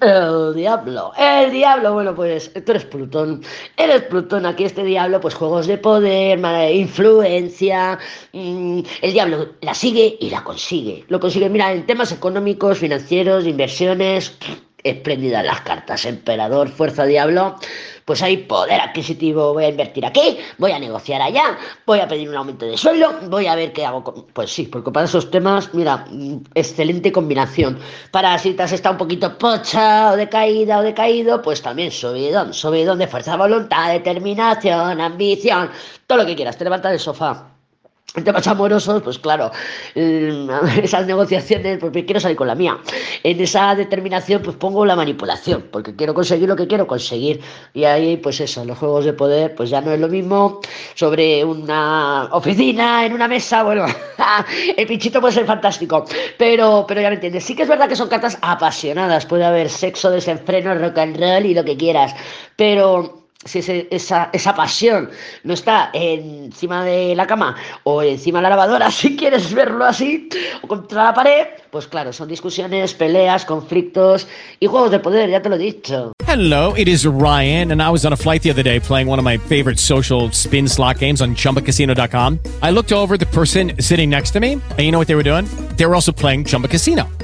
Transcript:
El diablo. El diablo, bueno, pues tú eres Plutón. Eres Plutón. Aquí este diablo, pues juegos de poder, influencia. mm, el diablo la sigue y la consigue. Lo consigue, mira, en temas económicos, financieros, inversiones. Espléndidas las cartas. Emperador, fuerza, diablo. Pues hay poder adquisitivo. Voy a invertir aquí, voy a negociar allá, voy a pedir un aumento de sueldo, voy a ver qué hago. con- Pues sí, porque para esos temas, mira, mm, excelente combinación. Para si te has estado un poquito pocha o decaída o decaído, pues también subidón, subidón de fuerza, voluntad, determinación, ambición, todo lo que quieras. Te levantas del sofá. En temas amorosos, pues claro, esas negociaciones, me quiero salir con la mía. En esa determinación, pues pongo la manipulación, porque quiero conseguir lo que quiero conseguir. Y ahí, pues eso, los juegos de poder, pues ya no es lo mismo sobre una oficina, en una mesa, bueno, el pinchito puede ser fantástico, pero, pero ya me entiendes. Sí que es verdad que son cartas apasionadas, puede haber sexo, desenfreno, rock and roll y lo que quieras, pero si ese- esa, esa pasión no está encima de la cama o encima de la lavadora, si quieres verlo así, o contra la pared, pues claro, son discusiones, peleas, conflictos y juegos de poder, ya te lo he dicho. Hello, it is Ryan, and I was on a flight the other day playing one of my favorite social spin slot games on chumbacasino.com. I looked over the person sitting next to me, and you know what they were doing? They were also playing Chumba Casino.